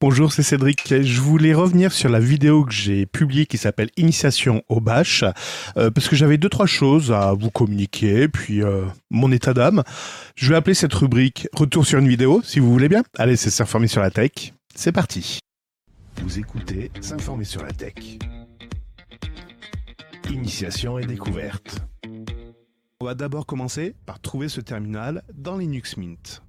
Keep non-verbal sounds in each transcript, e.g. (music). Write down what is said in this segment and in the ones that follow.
Bonjour, c'est Cédric. Je voulais revenir sur la vidéo que j'ai publiée qui s'appelle Initiation au Bash, euh, parce que j'avais deux trois choses à vous communiquer, puis euh, mon état d'âme. Je vais appeler cette rubrique Retour sur une vidéo, si vous voulez bien. Allez, c'est s'informer sur la tech. C'est parti. Vous écoutez S'informer sur la tech. Initiation et découverte. On va d'abord commencer par trouver ce terminal dans Linux Mint.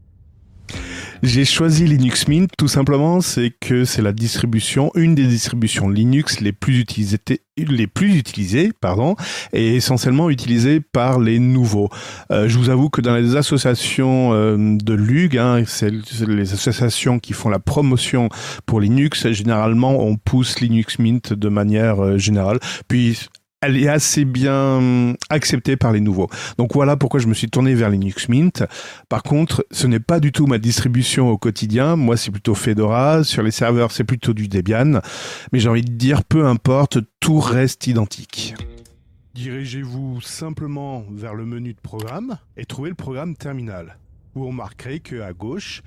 J'ai choisi Linux Mint tout simplement, c'est que c'est la distribution, une des distributions Linux les plus utilisées, les plus utilisées, pardon, et essentiellement utilisées par les nouveaux. Euh, je vous avoue que dans les associations euh, de LUG, hein, c'est les associations qui font la promotion pour Linux, généralement on pousse Linux Mint de manière euh, générale. Puis elle est assez bien hum, acceptée par les nouveaux. Donc voilà pourquoi je me suis tourné vers Linux Mint. Par contre, ce n'est pas du tout ma distribution au quotidien. Moi, c'est plutôt Fedora. Sur les serveurs, c'est plutôt du Debian. Mais j'ai envie de dire, peu importe, tout reste identique. Dirigez-vous simplement vers le menu de programme et trouvez le programme terminal. Vous remarquerez qu'à gauche,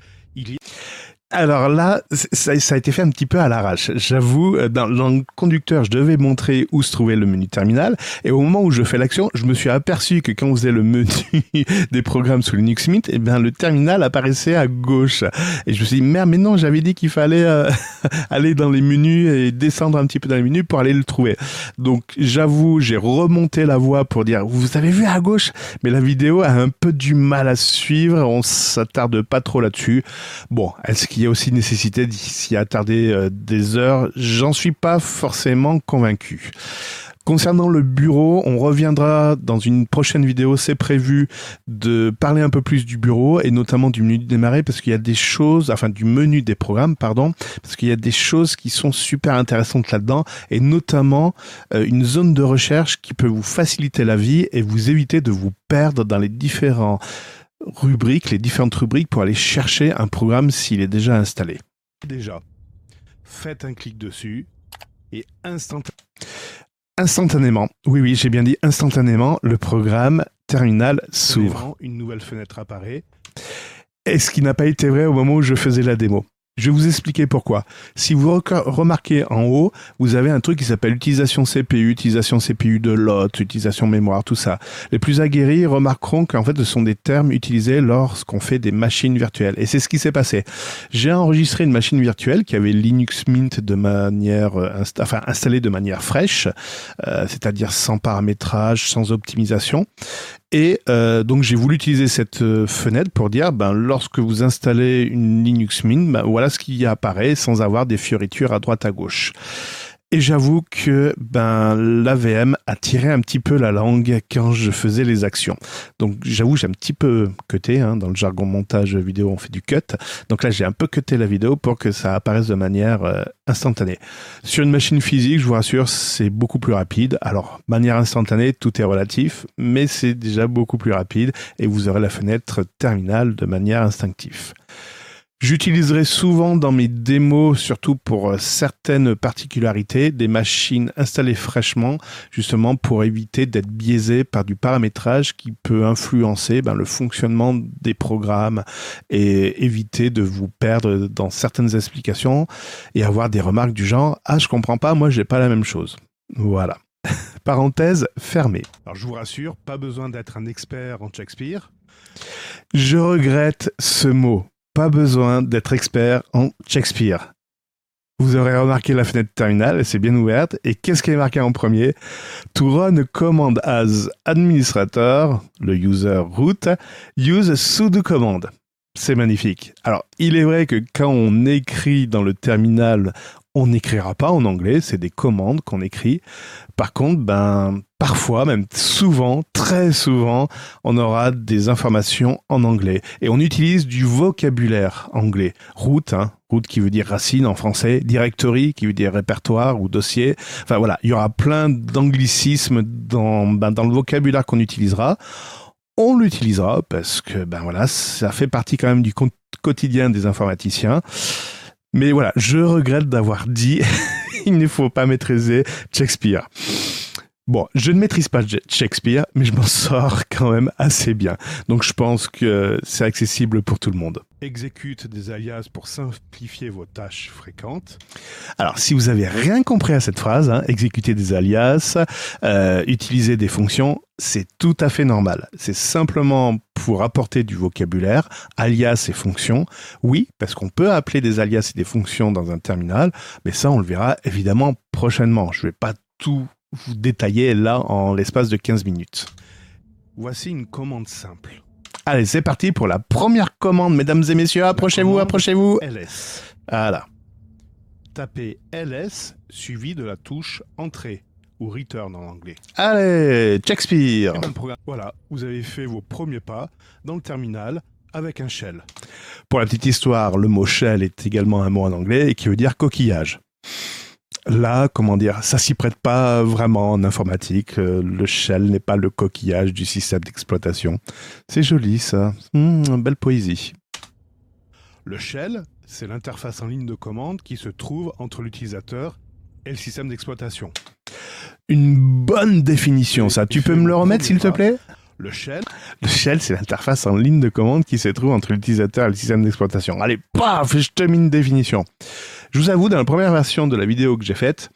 alors là, ça, a été fait un petit peu à l'arrache. J'avoue, euh, dans, le conducteur, je devais montrer où se trouvait le menu terminal. Et au moment où je fais l'action, je me suis aperçu que quand on faisait le menu (laughs) des programmes sous Linux Mint, eh bien, le terminal apparaissait à gauche. Et je me suis dit, merde, mais non, j'avais dit qu'il fallait euh, (laughs) aller dans les menus et descendre un petit peu dans les menus pour aller le trouver. Donc, j'avoue, j'ai remonté la voie pour dire, vous avez vu à gauche? Mais la vidéo a un peu du mal à suivre. On s'attarde pas trop là-dessus. Bon, est-ce qu'il y a aussi nécessité d'y attarder euh, des heures. J'en suis pas forcément convaincu. Concernant le bureau, on reviendra dans une prochaine vidéo, c'est prévu de parler un peu plus du bureau et notamment du menu de démarrer parce qu'il y a des choses, enfin du menu des programmes, pardon, parce qu'il y a des choses qui sont super intéressantes là-dedans et notamment euh, une zone de recherche qui peut vous faciliter la vie et vous éviter de vous perdre dans les différents rubriques, les différentes rubriques pour aller chercher un programme s'il est déjà installé. Déjà, faites un clic dessus et instantanément, oui oui j'ai bien dit instantanément, le programme terminal s'ouvre. Une nouvelle fenêtre apparaît. Et ce qui n'a pas été vrai au moment où je faisais la démo? Je vais vous expliquer pourquoi. Si vous remarquez en haut, vous avez un truc qui s'appelle utilisation CPU, utilisation CPU de lot, utilisation mémoire, tout ça. Les plus aguerris remarqueront qu'en fait, ce sont des termes utilisés lorsqu'on fait des machines virtuelles. Et c'est ce qui s'est passé. J'ai enregistré une machine virtuelle qui avait Linux Mint de manière, euh, installée de manière fraîche, euh, c'est-à-dire sans paramétrage, sans optimisation. Et euh, donc j'ai voulu utiliser cette fenêtre pour dire, ben, lorsque vous installez une Linux Mint, ben, voilà ce qui apparaît sans avoir des fioritures à droite à gauche. Et j'avoue que ben l'AVM a tiré un petit peu la langue quand je faisais les actions. Donc j'avoue j'ai un petit peu cuté hein, dans le jargon montage vidéo on fait du cut. Donc là j'ai un peu cuté la vidéo pour que ça apparaisse de manière euh, instantanée. Sur une machine physique, je vous rassure, c'est beaucoup plus rapide. Alors manière instantanée, tout est relatif, mais c'est déjà beaucoup plus rapide et vous aurez la fenêtre terminale de manière instinctive. J'utiliserai souvent dans mes démos, surtout pour euh, certaines particularités, des machines installées fraîchement, justement pour éviter d'être biaisé par du paramétrage qui peut influencer ben, le fonctionnement des programmes et éviter de vous perdre dans certaines explications et avoir des remarques du genre ah je comprends pas, moi j'ai pas la même chose. Voilà. (laughs) Parenthèse fermée. Alors je vous rassure, pas besoin d'être un expert en Shakespeare. Je regrette ce mot pas besoin d'être expert en Shakespeare. Vous aurez remarqué la fenêtre terminale, elle s'est bien ouverte. Et qu'est-ce qui est marqué en premier? To run command as administrator, le user root, use sudo command. C'est magnifique. Alors, il est vrai que quand on écrit dans le terminal, on n'écrira pas en anglais, c'est des commandes qu'on écrit. Par contre, ben, parfois, même souvent, très souvent, on aura des informations en anglais. Et on utilise du vocabulaire anglais. Root, hein, root qui veut dire racine en français, directory qui veut dire répertoire ou dossier. Enfin voilà, il y aura plein d'anglicismes dans, ben, dans le vocabulaire qu'on utilisera. On l'utilisera parce que ben voilà, ça fait partie quand même du quotidien des informaticiens. Mais voilà, je regrette d'avoir dit (laughs) il ne faut pas maîtriser Shakespeare. Bon, je ne maîtrise pas Shakespeare, mais je m'en sors (laughs) quand même assez bien. Donc je pense que c'est accessible pour tout le monde. Exécute des alias pour simplifier vos tâches fréquentes. Alors, si vous avez rien compris à cette phrase, hein, exécuter des alias, euh, utiliser des fonctions, c'est tout à fait normal. C'est simplement pour apporter du vocabulaire, alias et fonctions. Oui, parce qu'on peut appeler des alias et des fonctions dans un terminal, mais ça, on le verra évidemment prochainement. Je vais pas tout vous détailler là en l'espace de 15 minutes. Voici une commande simple. Allez, c'est parti pour la première commande, mesdames et messieurs. Approchez-vous, approchez-vous. LS. Voilà. Tapez LS suivi de la touche Entrée ou Return en anglais. Allez, Shakespeare. Voilà, vous avez fait vos premiers pas dans le terminal avec un shell. Pour la petite histoire, le mot shell est également un mot en anglais et qui veut dire coquillage là, comment dire, ça s'y prête pas vraiment en informatique. Euh, le shell n'est pas le coquillage du système d'exploitation. C'est joli ça, mmh, belle poésie. Le shell, c'est l'interface en ligne de commande qui se trouve entre l'utilisateur et le système d'exploitation. Une bonne définition, ça. Tu peux me le remettre, s'il te plaît? Le shell, le shell, c'est l'interface en ligne de commande qui se trouve entre l'utilisateur et le système d'exploitation. Allez, paf, je te mets une définition. Je vous avoue, dans la première version de la vidéo que j'ai faite,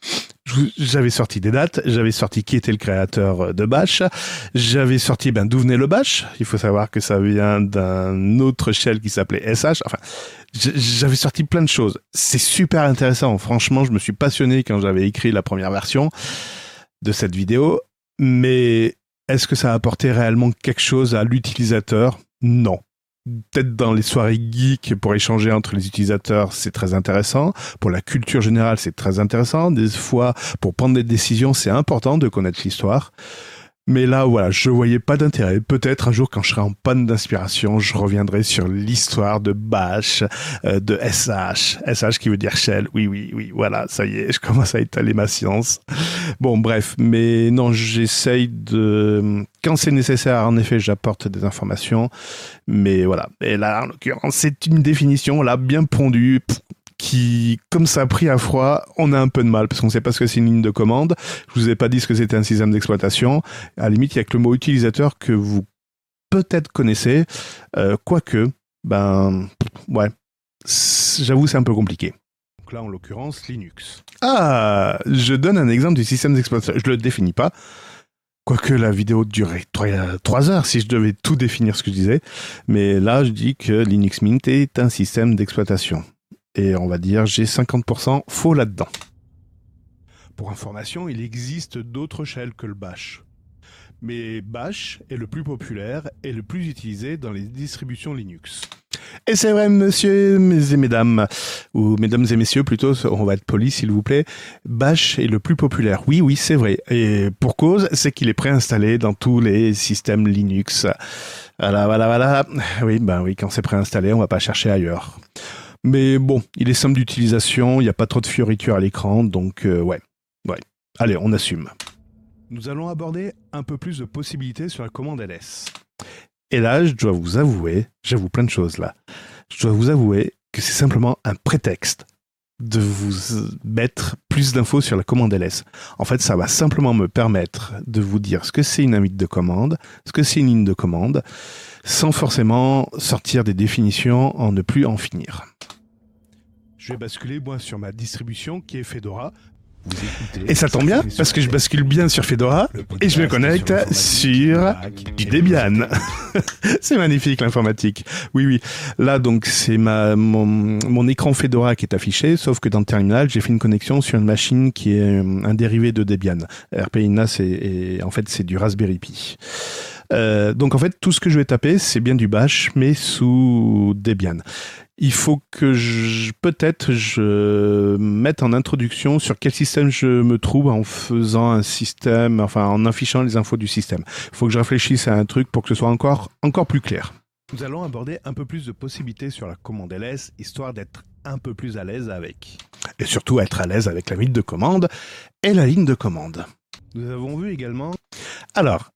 j'avais sorti des dates, j'avais sorti qui était le créateur de Bash, j'avais sorti ben d'où venait le Bash. Il faut savoir que ça vient d'un autre shell qui s'appelait SH. Enfin, j'avais sorti plein de choses. C'est super intéressant. Franchement, je me suis passionné quand j'avais écrit la première version de cette vidéo. Mais est-ce que ça a apporté réellement quelque chose à l'utilisateur? Non peut-être dans les soirées geeks pour échanger entre les utilisateurs, c'est très intéressant. Pour la culture générale, c'est très intéressant. Des fois, pour prendre des décisions, c'est important de connaître l'histoire. Mais là, voilà, je voyais pas d'intérêt. Peut-être un jour, quand je serai en panne d'inspiration, je reviendrai sur l'histoire de Bash, euh, de SH. SH qui veut dire Shell. Oui, oui, oui, voilà, ça y est, je commence à étaler ma science. Bon, bref, mais non, j'essaye de... Quand c'est nécessaire, en effet, j'apporte des informations. Mais voilà. Et là, en l'occurrence, c'est une définition, là, bien pondue qui, comme ça a pris à froid, on a un peu de mal parce qu'on ne sait pas ce que c'est une ligne de commande. Je vous ai pas dit ce que c'était un système d'exploitation. À la limite, il y a que le mot utilisateur que vous peut-être connaissez, euh, quoique, ben, ouais, j'avoue, c'est un peu compliqué. Donc là, en l'occurrence, Linux. Ah, je donne un exemple du système d'exploitation. Je le définis pas. Quoique la vidéo durait 3 heures si je devais tout définir ce que je disais. Mais là, je dis que Linux Mint est un système d'exploitation et on va dire j'ai 50% faux là-dedans. Pour information, il existe d'autres shells que le Bash. Mais Bash est le plus populaire et le plus utilisé dans les distributions Linux. Et c'est vrai, monsieur et mesdames, ou mesdames et messieurs plutôt, on va être poli s'il vous plaît, Bash est le plus populaire. Oui, oui, c'est vrai. Et pour cause, c'est qu'il est préinstallé dans tous les systèmes Linux. Voilà, voilà, voilà. Oui, ben oui, quand c'est préinstallé, on va pas chercher ailleurs. Mais bon, il est simple d'utilisation, il n'y a pas trop de fioritures à l'écran, donc euh, ouais. ouais. Allez, on assume. Nous allons aborder un peu plus de possibilités sur la commande ls. Et là, je dois vous avouer, j'avoue plein de choses là, je dois vous avouer que c'est simplement un prétexte de vous mettre plus d'infos sur la commande ls. En fait, ça va simplement me permettre de vous dire ce que c'est une invite de commande, ce que c'est une ligne de commande, sans forcément sortir des définitions en ne plus en finir. Je vais basculer moi sur ma distribution qui est Fedora. Et ça tombe bien parce que je bascule bien sur Fedora et je me connecte sur du Debian. (laughs) c'est magnifique l'informatique. Oui oui. Là donc c'est ma mon, écran Fedora qui est affiché sauf que dans le terminal, j'ai fait une connexion sur une machine qui est euh, un dérivé de Debian. RPINA c'est en fait c'est du Raspberry Pi. Euh, donc en fait, tout ce que je vais taper, c'est bien du bash, mais sous Debian il faut que je, peut-être je mette en introduction sur quel système je me trouve en faisant un système, enfin en affichant les infos du système. Il faut que je réfléchisse à un truc pour que ce soit encore, encore plus clair. Nous allons aborder un peu plus de possibilités sur la commande ls, histoire d'être un peu plus à l'aise avec. Et surtout être à l'aise avec la ligne de commande et la ligne de commande. Nous avons vu également. Alors,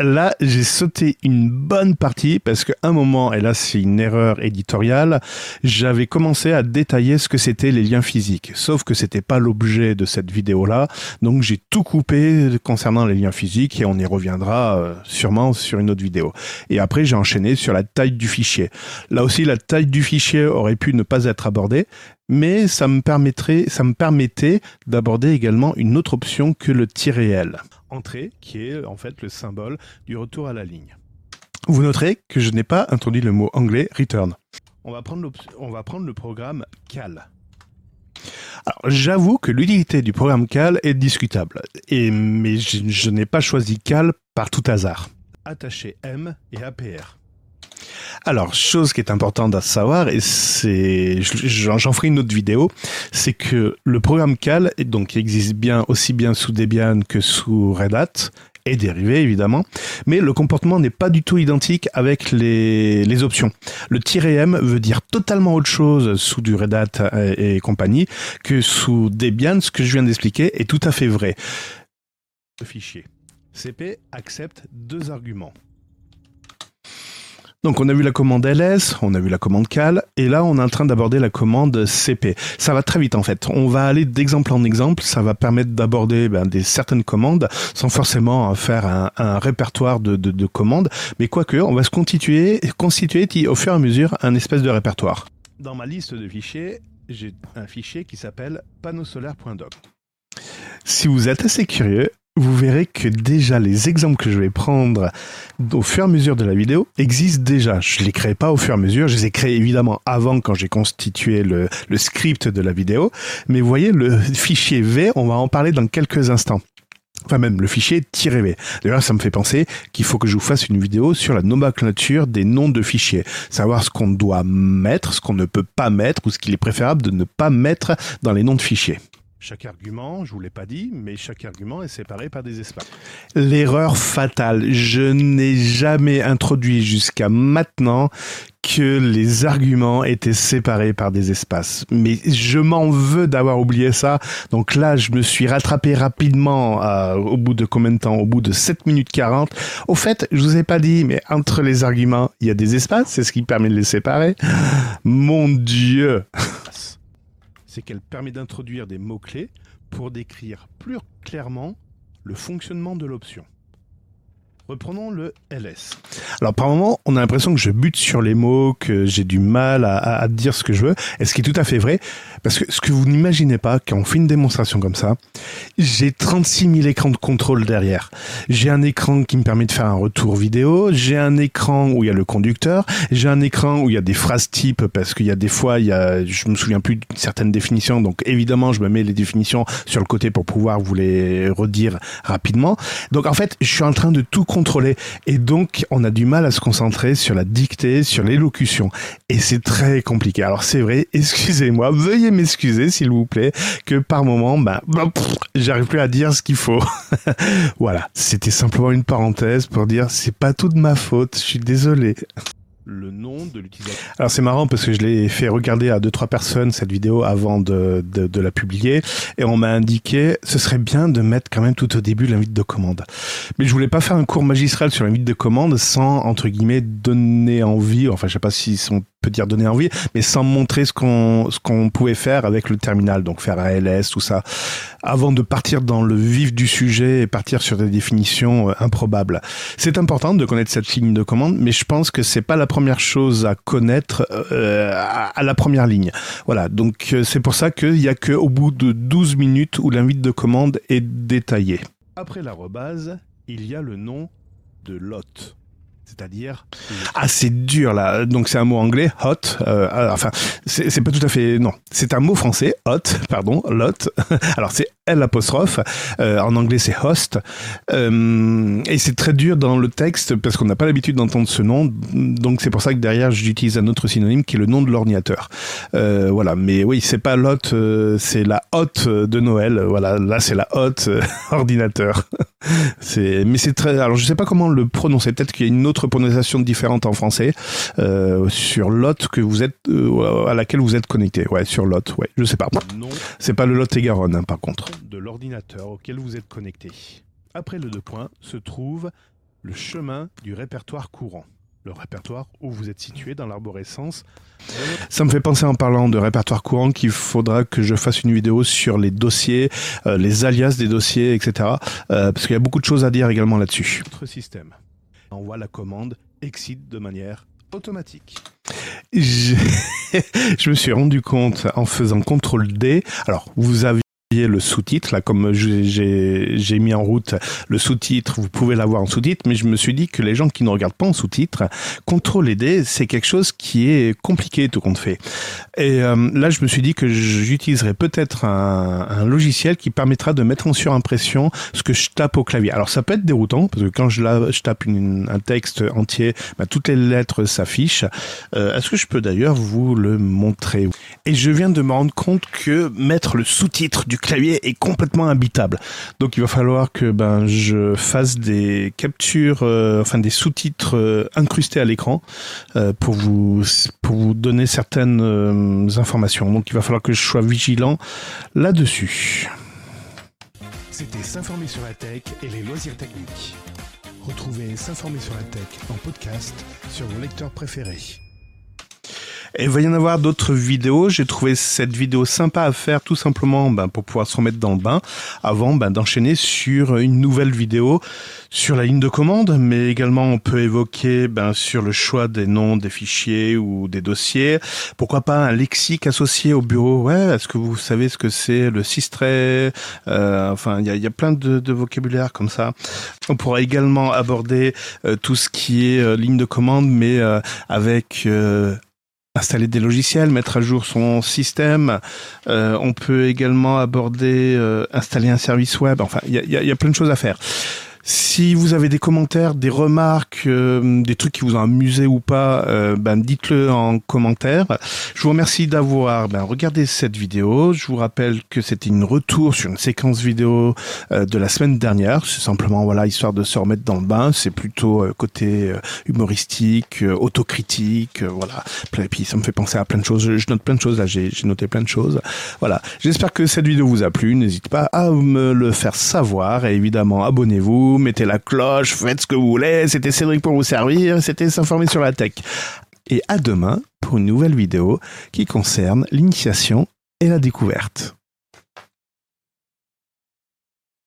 là, j'ai sauté une bonne partie parce qu'à un moment, et là c'est une erreur éditoriale, j'avais commencé à détailler ce que c'était les liens physiques. Sauf que c'était pas l'objet de cette vidéo-là, donc j'ai tout coupé concernant les liens physiques et on y reviendra euh, sûrement sur une autre vidéo. Et après, j'ai enchaîné sur la taille du fichier. Là aussi, la taille du fichier aurait pu ne pas être abordée, mais ça me permettrait, ça me permettait d'aborder également une autre option que le tiret L entrée, qui est en fait le symbole du retour à la ligne. Vous noterez que je n'ai pas introduit le mot anglais return. On va prendre, on va prendre le programme cal. Alors, j'avoue que l'utilité du programme cal est discutable, et, mais je, je n'ai pas choisi cal par tout hasard. Attaché M et APR. Alors, chose qui est importante à savoir, et c'est, j'en ferai une autre vidéo, c'est que le programme Cal, donc, existe bien aussi bien sous Debian que sous Red Hat, et dérivé évidemment, mais le comportement n'est pas du tout identique avec les, options. Le "-m" veut dire totalement autre chose sous du Red Hat et, et compagnie que sous Debian. Ce que je viens d'expliquer est tout à fait vrai. Le fichier CP accepte deux arguments. Donc on a vu la commande ls, on a vu la commande cal, et là on est en train d'aborder la commande cp. Ça va très vite en fait. On va aller d'exemple en exemple, ça va permettre d'aborder ben, certaines commandes sans forcément faire un, répertoire de, de, commandes, mais quoique on va se constituer, constituer au fur et à mesure un espèce de répertoire. Dans ma liste de fichiers, j'ai un fichier qui s'appelle panneausolaire.doc. Si vous êtes assez curieux, vous verrez que déjà les exemples que je vais prendre au fur et à mesure de la vidéo existent déjà. Je les crée pas au fur et à mesure, je les ai créés évidemment avant quand j'ai constitué le, le, script de la vidéo, mais vous voyez le fichier V, on va en parler dans quelques instants. Enfin même le fichier "-v". D'ailleurs, ça me fait penser qu'il faut que je vous fasse une vidéo sur la nomenclature des noms de fichiers, savoir ce qu'on doit mettre, ce qu'on ne peut pas mettre ou ce qu'il est préférable de ne pas mettre dans les noms de fichiers. Chaque argument, je vous l'ai pas dit, mais chaque argument est séparé par des espaces. L'erreur fatale, je n'ai jamais introduit jusqu'à maintenant que les arguments étaient séparés par des espaces. Mais je m'en veux d'avoir oublié ça. Donc là, je me suis rattrapé rapidement euh, au bout de combien de temps? Au bout de 7 minutes 40. Au fait, je vous ai pas dit, mais entre les arguments, il y a des espaces, c'est ce qui permet de les séparer. Mon Dieu c'est qu'elle permet d'introduire des mots-clés pour décrire plus clairement le fonctionnement de l'option. Reprenons le ls. Alors par moment, on a l'impression que je bute sur les mots, que j'ai du mal à, dire ce que je veux, et ce qui est tout à fait vrai, parce que ce que vous n'imaginez pas, quand on fait une démonstration comme ça, j'ai 36 000 écrans de contrôle derrière. J'ai un écran qui me permet de faire un retour vidéo, j'ai un écran où il y a le conducteur, j'ai un écran où il y a des phrases types, parce qu'il y a des fois, il y a, je me souviens plus d'une certaine définition, donc évidemment, je me mets les définitions sur le côté pour pouvoir vous les redire rapidement. Donc en fait, je suis en train de tout contrôler. Et donc, on a du mal à se concentrer sur la dictée, sur l'élocution. Et c'est très compliqué. Alors, c'est vrai, (laughs) excusez-moi, veuillez m'excuser, s'il vous plaît, que par moment, bah, bah j'arrive plus à dire ce qu'il faut. (laughs) voilà. C'était simplement une parenthèse pour dire, c'est pas toute ma faute, je suis désolé le nom de l'utilisateur. Alors c'est marrant parce que je l'ai fait regarder à deux trois personnes cette vidéo avant de, de, de la publier et on m'a indiqué ce serait bien de mettre quand même tout au début l'invite de commande. Mais je voulais pas faire un cours magistral sur l'invite de commande sans entre guillemets donner envie, enfin je sais pas si on peut dire donner envie, mais sans montrer ce qu'on ce qu'on pouvait faire avec le terminal, donc faire ALS, tout ça, avant de partir dans le vif du sujet et partir sur des définitions euh, improbables. C'est important de connaître cette ligne de commande, mais je pense que c'est pas la première chose à connaître euh, à, la première ligne. Voilà, donc euh, c'est pour ça qu'il y a que au bout de 12 minutes où l'invite de commande est détaillé. Après la rebase, il y a le nom de l'hôte c'est-à-dire ah c'est dur là. Donc c'est un mot anglais hot euh, ah, enfin c'est pas tout à fait non. C'est un mot français hot pardon lot. (laughs) Alors c'est L apostrophe euh, en anglais c'est host. Euh, et c'est très dur dans le texte parce qu'on n'a pas l'habitude d'entendre ce nom. Donc c'est pour ça que derrière j'utilise un autre synonyme qui est le nom de l'ordinateur. Euh, voilà. Mais oui c'est pas lot euh, c'est la hotte de Noël. Voilà. Là c'est la hotte (laughs) ordinateur. C'est mais c'est très alors je sais pas comment le prononcer. Peut-être qu'il y a une autre prononciation différente en français euh, sur l'hôte que vous êtes euh, à laquelle vous êtes connecté. Ouais, sur l'hôte. Ouais, je sais pas. C'est pas le Lot et Garonne, hein, par contre. De l'ordinateur auquel vous êtes connecté. Après le deux points se trouve le chemin du répertoire courant le répertoire où vous êtes situé dans l'arborescence. Ça me fait penser en parlant de répertoire courant qu'il faudra que je fasse une vidéo sur les dossiers, euh, les alias des dossiers, etc. Euh, parce qu'il y a beaucoup de choses à dire également là-dessus. Notre système envoie la commande exit de manière automatique. Je... (laughs) je me suis rendu compte en faisant CTRL D. Alors, vous avez le sous-titre. Là, comme j'ai mis en route le sous-titre, vous pouvez l'avoir en sous-titre, mais je me suis dit que les gens qui ne regardent pas en sous-titre, contrôle D, c'est quelque chose qui est compliqué tout compte fait. Et euh, là, je me suis dit que j'utiliserais peut-être un, logiciel qui permettra de mettre en surimpression ce que je tape au clavier. Alors, ça peut être déroutant, parce que quand je, la, je tape un texte entier, bah, toutes les lettres s'affichent. Euh, Est-ce que je peux d'ailleurs vous le montrer? Et je viens de me rendre compte que mettre le sous-titre du clavier est complètement habitable. Donc il va falloir que ben je fasse des captures, euh, enfin des sous-titres euh, incrustés à l'écran euh, pour vous pour vous donner certaines informations. Donc il va falloir que je sois vigilant là-dessus. C'était s'informer sur la tech et les loisirs techniques. Retrouvez s'informer sur la tech en podcast sur vos lecteurs préférés. Et il va y en avoir d'autres vidéos. J'ai trouvé cette vidéo sympa à faire tout simplement ben, pour pouvoir se remettre dans le bain avant ben, d'enchaîner sur une nouvelle vidéo sur la ligne de commande, mais également on peut évoquer ben, sur le choix des noms des fichiers ou des dossiers. Pourquoi pas un lexique associé au bureau? Ouais, est-ce que vous savez ce que c'est le sistret euh, Enfin, il y a, y a, plein de, de, vocabulaire comme ça. On pourra également aborder euh, tout ce qui est euh, ligne de commande, mais euh, avec euh, installer des logiciels, mettre à jour son système. Euh, on peut également aborder, euh, installer un service web. Enfin, il y a, y a, plein de choses à faire. Si vous avez des commentaires, des remarques, euh, des trucs qui vous ont amusé ou pas, euh, ben dites-le en commentaire. Je vous remercie d'avoir ben, regardé cette vidéo. Je vous rappelle que c'était une retour sur une séquence vidéo euh, de la semaine dernière. C'est simplement voilà histoire de se remettre dans le bain. C'est plutôt euh, côté euh, humoristique, euh, autocritique, voilà. Et puis ça me fait penser à plein de choses. Je, note plein de choses là. J'ai noté plein de choses. Voilà. J'espère que cette vidéo vous a plu. N'hésitez pas à me le faire savoir et évidemment abonnez-vous mettez la cloche, faites ce que vous voulez. C'était Cédric pour vous servir, c'était s'informer sur la tech. Et à demain pour une nouvelle vidéo qui concerne l'initiation et la découverte.